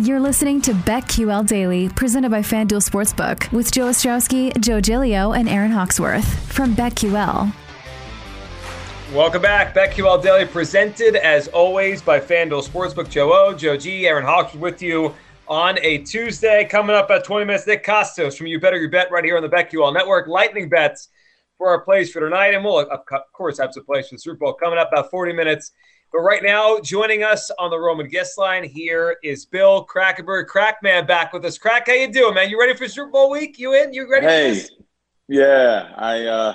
You're listening to BetQL Daily, presented by FanDuel Sportsbook, with Joe Ostrowski, Joe Gilio, and Erin Hawksworth from BetQL. Welcome back. BetQL Daily, presented as always by FanDuel Sportsbook. Joe O, Joe G, Erin Hawksworth with you on a Tuesday. Coming up at 20 minutes, Nick Kostos from You Better You Bet right here on the BetQL Network. Lightning bets for our plays for tonight. And we'll, of course, have some plays for the Super Bowl coming up about 40 minutes. But right now, joining us on the Roman guest line here is Bill Krackomberg, Crackman, back with us. Crack, how you doing, man? You ready for Super Bowl week? You in? You ready? Hey, yeah, I, uh,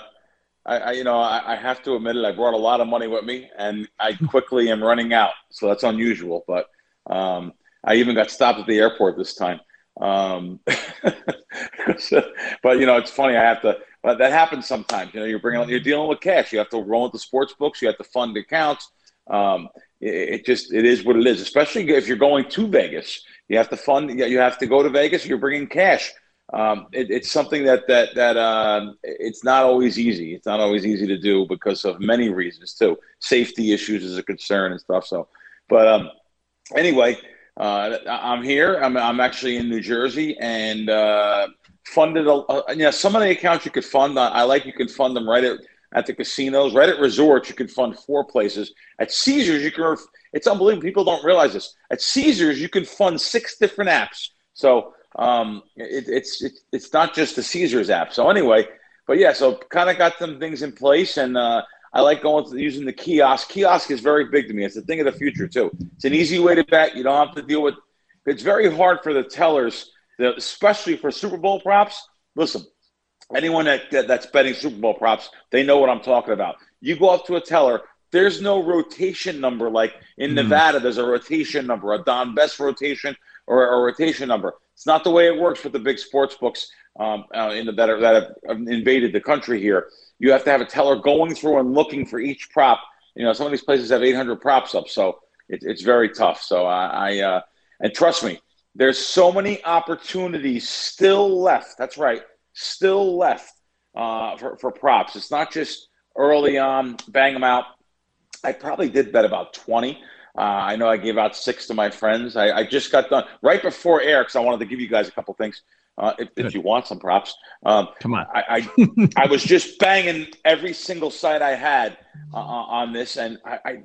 I, I, you know, I, I, have to admit it. I brought a lot of money with me, and I quickly am running out, so that's unusual. But um, I even got stopped at the airport this time. Um, but you know, it's funny. I have to. That happens sometimes. You know, you're bringing, you're dealing with cash. You have to roll with the sports books. You have to fund accounts um, it, it, just it is what it is. Especially if you're going to Vegas, you have to fund. You have to go to Vegas. You're bringing cash. Um, it, it's something that that that uh, it's not always easy. It's not always easy to do because of many reasons too. Safety issues is a concern and stuff. So, but um, anyway, uh, I'm here. I'm I'm actually in New Jersey and uh, funded. A, a, you know, some of the accounts you could fund. On I like you can fund them right at at the casinos. Right at resorts, you can fund four places. At Caesars, you can. It's unbelievable. People don't realize this. At Caesars, you can fund six different apps. So um, it, it's it, it's not just the Caesars app. So anyway, but yeah, so kind of got some things in place, and uh, I like going to using the kiosk. Kiosk is very big to me. It's a thing of the future too. It's an easy way to bet. You don't have to deal with. It's very hard for the tellers, especially for Super Bowl props. Listen, anyone that, that, that's betting Super Bowl props, they know what I'm talking about. You go up to a teller, there's no rotation number like in mm. Nevada. There's a rotation number, a Don Best rotation or a rotation number. It's not the way it works with the big sports books um, uh, in the that, that have invaded the country here. You have to have a teller going through and looking for each prop. You know, some of these places have 800 props up, so it, it's very tough. So I, I uh, and trust me, there's so many opportunities still left. That's right still left uh, for, for props. It's not just early on, bang them out. I probably did bet about 20. Uh, I know I gave out six to my friends. I, I just got done right before air because I wanted to give you guys a couple things. Uh, if, if, you want some props, um, come on. I, I, I was just banging every single site I had uh, on this, and I, I, I,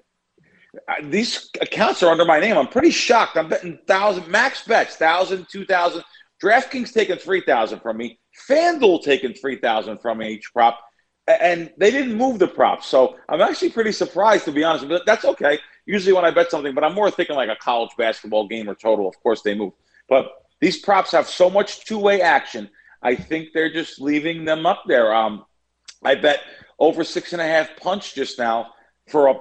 these accounts are under my name. I'm pretty shocked. I'm betting thousand max bets, thousand, two thousand. DraftKings taking three thousand from me. FanDuel taking 3000 from me each prop, and they didn't move the props. So I'm actually pretty surprised, to be honest. But that's okay. Usually when I bet something, but I'm more thinking like a college basketball game or total. Of course, they move. But these props have so much two way action. I think they're just leaving them up there. Um, I bet over six and a half punch just now for a,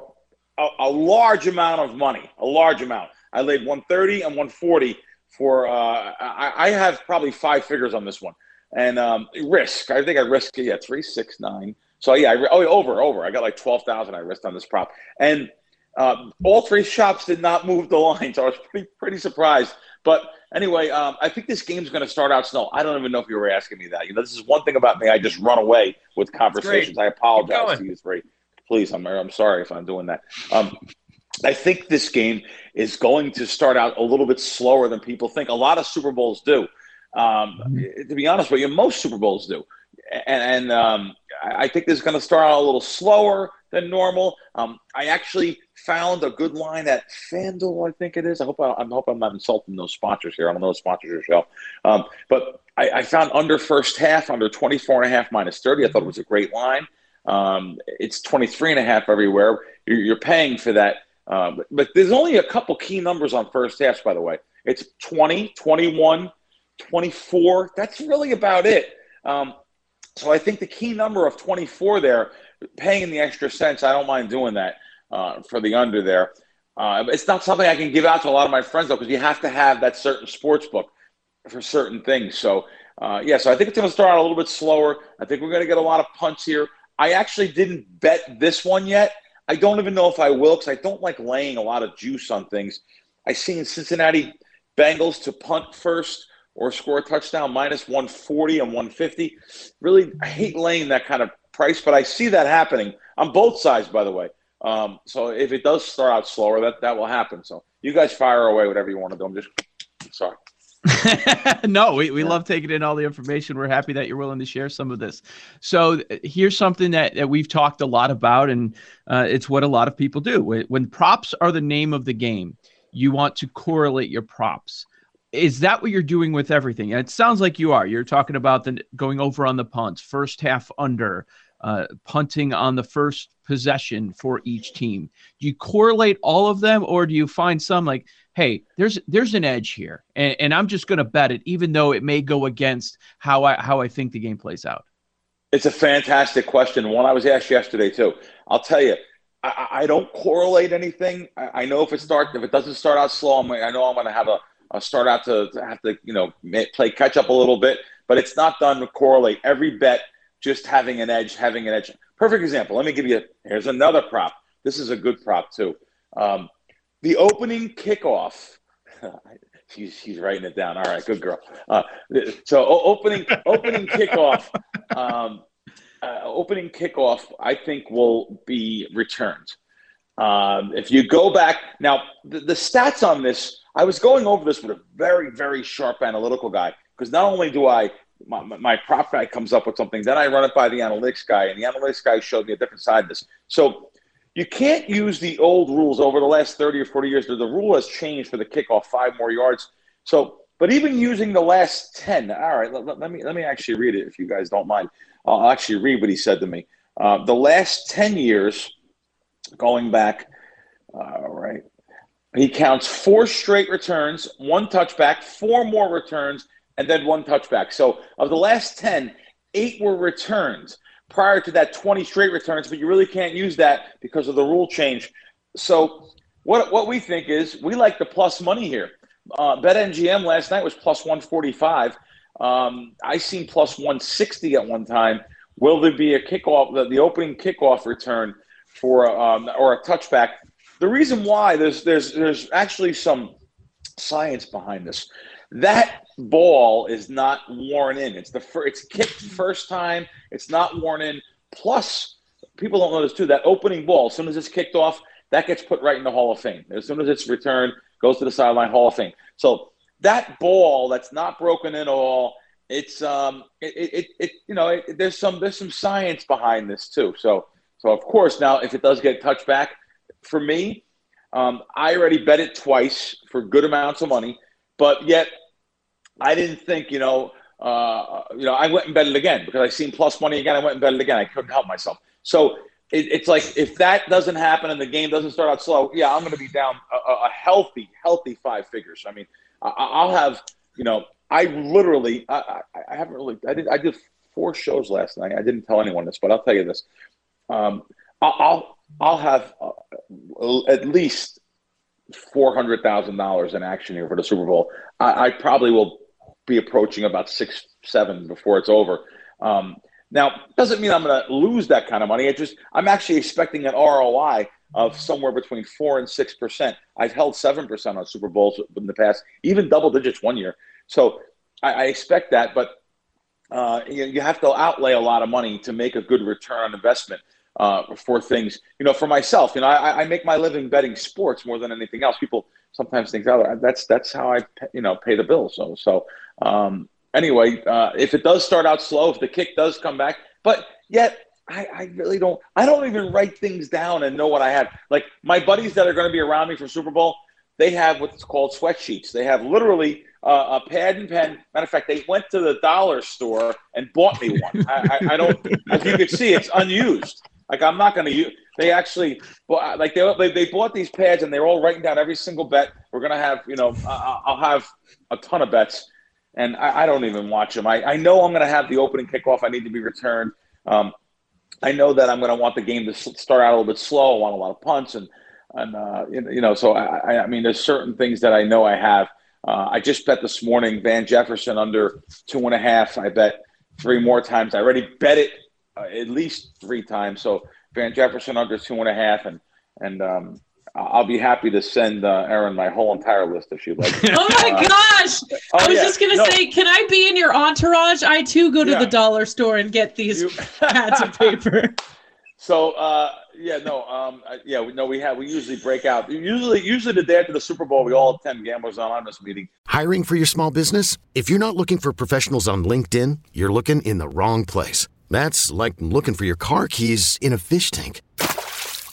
a, a large amount of money. A large amount. I laid 130 and 140 for. Uh, I, I have probably five figures on this one and um, risk. I think I risked yeah three six nine. So yeah, I, oh over over. I got like twelve thousand. I risked on this prop, and uh, all three shops did not move the line. So I was pretty pretty surprised. But anyway, um, I think this game's going to start out slow. I don't even know if you were asking me that. You know, this is one thing about me. I just run away with conversations. I apologize to you three. Please, I'm I'm sorry if I'm doing that. Um, I think this game is going to start out a little bit slower than people think. A lot of Super Bowls do. Um, mm-hmm. To be honest with you, most Super Bowls do. And, and um, I think this is going to start out a little slower than normal. Um, I actually found a good line at FanDuel, I think it is. I hope I, I hope I'm not insulting those sponsors here. I don't know the sponsors your show. Um, but I, I, found under first half, under 24 and a half minus 30. I thought it was a great line. Um, it's 23 and a half everywhere. You're, you're paying for that. Um, but there's only a couple key numbers on first half, by the way. It's 20, 21, 24. That's really about it. Um, so I think the key number of 24 there, paying in the extra cents, I don't mind doing that uh, for the under there. Uh, it's not something I can give out to a lot of my friends though, because you have to have that certain sports book for certain things. So uh, yeah, so I think it's going to start out a little bit slower. I think we're going to get a lot of punts here. I actually didn't bet this one yet. I don't even know if I will because I don't like laying a lot of juice on things. I seen Cincinnati Bengals to punt first or score a touchdown minus 140 and 150. Really, I hate laying that kind of price, but I see that happening on both sides, by the way. Um, so if it does start out slower, that that will happen. So you guys fire away whatever you want to do. I'm just sorry. no, we, we yeah. love taking in all the information. We're happy that you're willing to share some of this. So here's something that, that we've talked a lot about, and uh, it's what a lot of people do. When props are the name of the game, you want to correlate your props. Is that what you're doing with everything? And it sounds like you are. You're talking about the going over on the punts, first half under, uh, punting on the first possession for each team. Do you correlate all of them, or do you find some like, hey, there's there's an edge here, and, and I'm just going to bet it, even though it may go against how I how I think the game plays out? It's a fantastic question. One I was asked yesterday too. I'll tell you, I, I don't correlate anything. I, I, know if it starts, if it doesn't start out slow, I'm, I know I'm going to have a, a, start out to, to have to, you know, play catch up a little bit. But it's not done to correlate. Every bet just having an edge, having an edge. Perfect example. Let me give you. Here's another prop. This is a good prop too. Um, the opening kickoff. she's she's writing it down. All right, good girl. Uh, so opening opening kickoff. Um, uh, opening kickoff, I think will be returned. Um, if you go back now, the, the stats on this, I was going over this with a very very sharp analytical guy because not only do I my, my prop guy comes up with something, then I run it by the analytics guy, and the analytics guy showed me a different side of this. So you can't use the old rules over the last 30 or 40 years. The rule has changed for the kickoff five more yards. So, but even using the last 10, all right, let, let me, let me actually read it if you guys don't mind. I'll actually read what he said to me. Uh, the last 10 years, going back, all right, he counts four straight returns, one touchback, four more returns, and then one touchback. So of the last 10, eight were returns. Prior to that, 20 straight returns, but you really can't use that because of the rule change. So what, what we think is we like the plus money here. Uh, BetMGM last night was plus 145. Um, I seen plus 160 at one time. Will there be a kickoff, the, the opening kickoff return for um, or a touchback? The reason why there's there's there's actually some science behind this. That ball is not worn in. It's the fir- it's kicked first time. It's not worn in. Plus, people don't know this too. That opening ball, as soon as it's kicked off, that gets put right in the Hall of Fame. As soon as it's returned, goes to the sideline Hall of Fame. So that ball that's not broken in all, it's um, it, it, it you know, it, there's some there's some science behind this too. So so of course now if it does get touched back, for me, um, I already bet it twice for good amounts of money. But yet, I didn't think, you know, uh, you know, I went and bet it again because I seen plus money again. I went and bet it again. I couldn't help myself. So it, it's like if that doesn't happen and the game doesn't start out slow, yeah, I'm going to be down a, a, healthy, healthy five figures. I mean, I, will have, you know, I literally, I, I, haven't really, I did, I did four shows last night. I didn't tell anyone this, but I'll tell you this. Um, I'll, I'll have uh, at least four hundred thousand dollars in action here for the Super Bowl. I, I, probably will be approaching about six, seven before it's over. Um, now, doesn't mean I'm going to lose that kind of money. It just I'm actually expecting an ROI of somewhere between four and six percent. I've held seven percent on Super Bowls in the past, even double digits one year. So I, I expect that, but uh, you, you, have to outlay a lot of money to make a good return on investment. uh, for things. You know, for myself, you know, I, I make my living betting sports more than anything else. People sometimes think, oh, that's that's how I you know pay the bills. So so um, anyway, uh, if it does start out slow, if the kick does come back, but yet I, I, really don't. I don't even write things down and know what I have. Like my buddies that are going to be around me for Super Bowl, they have what's called sweatsheets. They have literally uh, a pad and pen. Matter of fact, they went to the dollar store and bought me one. I, I, I don't. As you can see, it's unused. Like I'm not going to use. They actually, like they, they they bought these pads and they're all writing down every single bet. We're going to have, you know, I'll have a ton of bets, and I, I don't even watch them. I, I know I'm going to have the opening kickoff. I need to be returned. Um, I know that I'm going to want the game to start out a little bit slow. I want a lot of punts and and uh, you know, so I, I mean, there's certain things that I know I have. Uh, I just bet this morning Van Jefferson under two and a half. I bet three more times. I already bet it uh, at least three times. So Van Jefferson under two and a half, and and um, I'll be happy to send uh, Erin my whole entire list if she'd like. oh my gosh! Oh, I was yeah. just gonna no. say, can I be in your entourage? I too go to yeah. the dollar store and get these you... pads of paper. So uh, yeah, no, um, yeah, we know we have. We usually break out. Usually, usually the day after the Super Bowl, we all attend Gamblers Anonymous meeting. Hiring for your small business? If you're not looking for professionals on LinkedIn, you're looking in the wrong place. That's like looking for your car keys in a fish tank.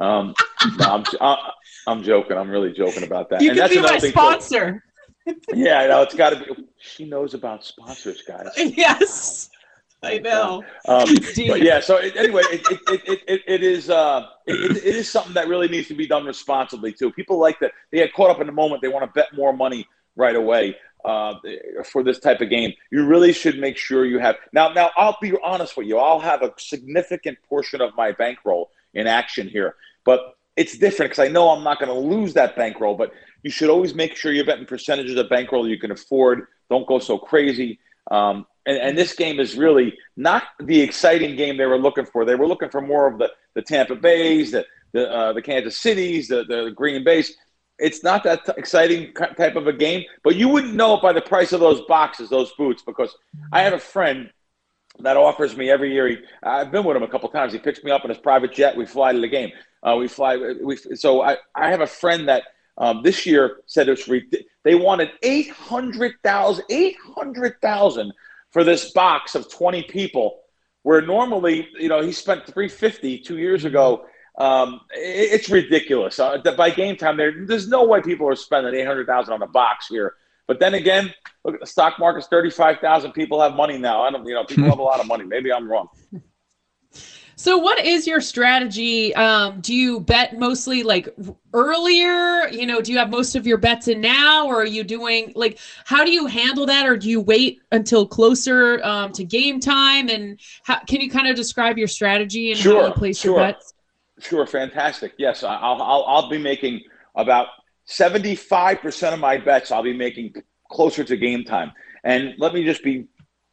Um, no, I'm, I'm joking. I'm really joking about that. You and can be my sponsor. yeah, I know. It's got to be. She knows about sponsors, guys. Yes. I know. Um, but yeah. So it, anyway, it, it, it, it, it is uh, it, it is something that really needs to be done responsibly too. People like that. They get caught up in the moment. They want to bet more money right away uh, for this type of game. You really should make sure you have. Now, now I'll be honest with you. I'll have a significant portion of my bankroll in action here. But it's different because I know I'm not going to lose that bankroll. But you should always make sure you're betting percentages of bankroll you can afford. Don't go so crazy. Um, and, and, this game is really not the exciting game they were looking for. They were looking for more of the, the Tampa Bays, the the, uh, the Kansas Cities, the, the Green Bays. It's not that t- exciting type of a game, but you wouldn't know it by the price of those boxes, those boots, because I have a friend that offers me every year. He, I've been with him a couple times. He picks me up in his private jet. We fly to the game. Uh, we fly. We, so I, I have a friend that um, this year said it's they wanted 800,000 800,000 for this box of 20 people where normally you know he spent 350 two years ago um, it, it's ridiculous uh, by game time there there's no way people are spending 800,000 on a box here but then again, look at the stock market's 35,000 people have money now. I don't, you know, people have a lot of money. Maybe I'm wrong. So, what is your strategy? Um, do you bet mostly like earlier? You know, do you have most of your bets in now, or are you doing like how do you handle that, or do you wait until closer um, to game time? And how, can you kind of describe your strategy and sure, how you place sure. your bets? Sure, fantastic. Yes, I'll, I'll I'll be making about 75% of my bets I'll be making closer to game time. And let me just be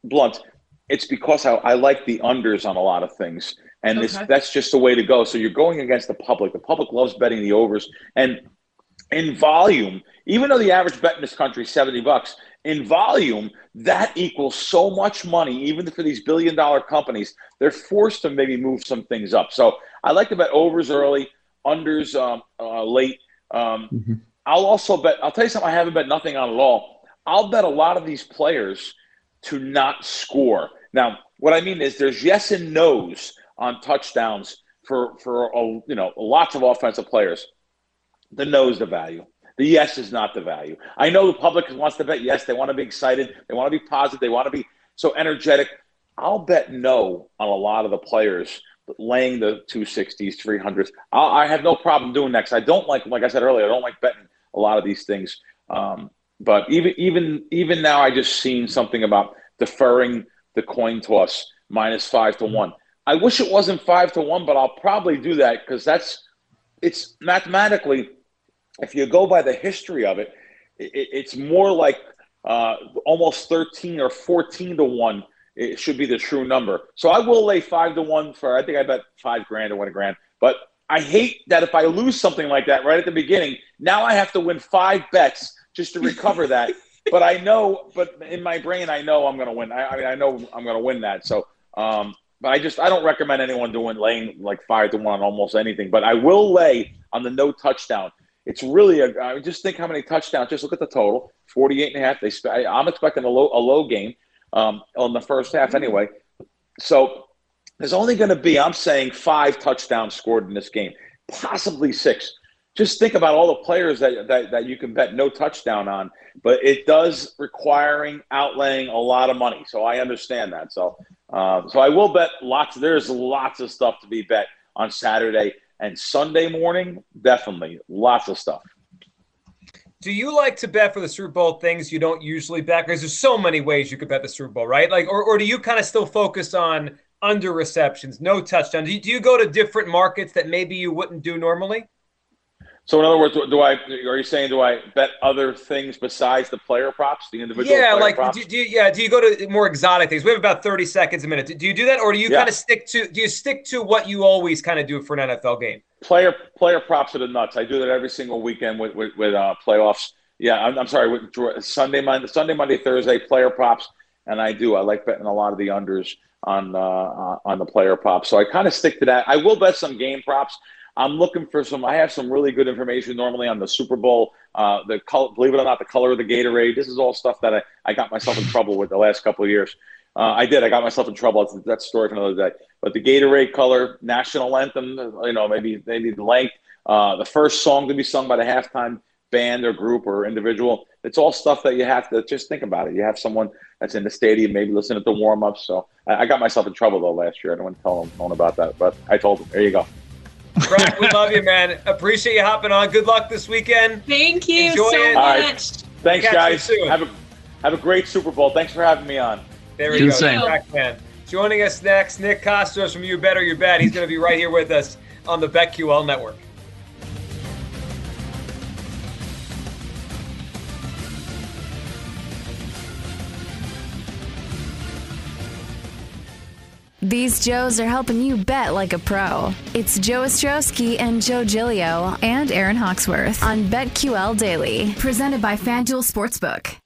blunt. It's because I, I like the unders on a lot of things. And okay. this, that's just the way to go. So you're going against the public. The public loves betting the overs. And in volume, even though the average bet in this country is 70 bucks, in volume, that equals so much money, even for these billion dollar companies. They're forced to maybe move some things up. So I like to bet overs early, unders um, uh, late. Um, mm-hmm. I'll also bet, I'll tell you something I haven't bet nothing on at all. I'll bet a lot of these players to not score. Now, what I mean is there's yes and no's on touchdowns for, for a, you know, lots of offensive players. The no's the value. The yes is not the value. I know the public wants to bet yes. They want to be excited. They want to be positive. They want to be so energetic. I'll bet no on a lot of the players laying the 260s, 300s. I'll, I have no problem doing that because I don't like, like I said earlier, I don't like betting a lot of these things. Um, but even even even now, I just seen something about deferring the coin toss minus five to one. I wish it wasn't five to one, but I'll probably do that because that's it's mathematically if you go by the history of it, it it's more like uh, almost 13 or 14 to 1 it should be the true number so i will lay 5 to 1 for i think i bet 5 grand or 1 grand but i hate that if i lose something like that right at the beginning now i have to win 5 bets just to recover that but i know but in my brain i know i'm going to win I, I, mean i know i'm going to win that so um, but i just i don't recommend anyone doing laying like 5 to 1 on almost anything but i will lay on the no touchdown it's really a. I mean, just think how many touchdowns. Just look at the total: 48 and a half. They. I'm expecting a low a low game um, on the first half anyway. So there's only going to be, I'm saying, five touchdowns scored in this game, possibly six. Just think about all the players that, that, that you can bet no touchdown on, but it does requiring outlaying a lot of money. So I understand that. So, uh, so I will bet lots. There's lots of stuff to be bet on Saturday. And Sunday morning, definitely lots of stuff. Do you like to bet for the Super Bowl things you don't usually bet? Because there's so many ways you could bet the Super Bowl, right? Like, or, or do you kind of still focus on under receptions, no touchdowns? Do you, do you go to different markets that maybe you wouldn't do normally? So in other words, do I? Are you saying do I bet other things besides the player props, the individual? Yeah, like props? do, do you, yeah. Do you go to more exotic things? We have about thirty seconds a minute. Do you do that, or do you yeah. kind of stick to? Do you stick to what you always kind of do for an NFL game? Player player props are the nuts. I do that every single weekend with with, with uh, playoffs. Yeah, I'm, I'm sorry. With Sunday, Monday, Sunday, Monday, Thursday, player props, and I do. I like betting a lot of the unders on uh, uh on the player props. So I kind of stick to that. I will bet some game props. I'm looking for some. I have some really good information normally on the Super Bowl. Uh, the color, believe it or not, the color of the Gatorade. This is all stuff that I, I got myself in trouble with the last couple of years. Uh, I did. I got myself in trouble. That's, that story for another day. But the Gatorade color, national anthem. You know, maybe maybe the length, uh, the first song to be sung by the halftime band or group or individual. It's all stuff that you have to just think about it. You have someone that's in the stadium, maybe listening to warm ups. So I, I, got myself in trouble though last year. I don't want to tell them about that, but I told them. There you go. Brock, we love you, man. Appreciate you hopping on. Good luck this weekend. Thank you Enjoy so it. much. Right. Thanks, guys. Have a have a great Super Bowl. Thanks for having me on. There we Do go. The man. Joining us next, Nick Kostos from You Better You Bet. He's going to be right here with us on the BetQL Network. These Joes are helping you bet like a pro. It's Joe Ostrowski and Joe Gilio and Erin Hawksworth on BetQL Daily, presented by FanDuel Sportsbook.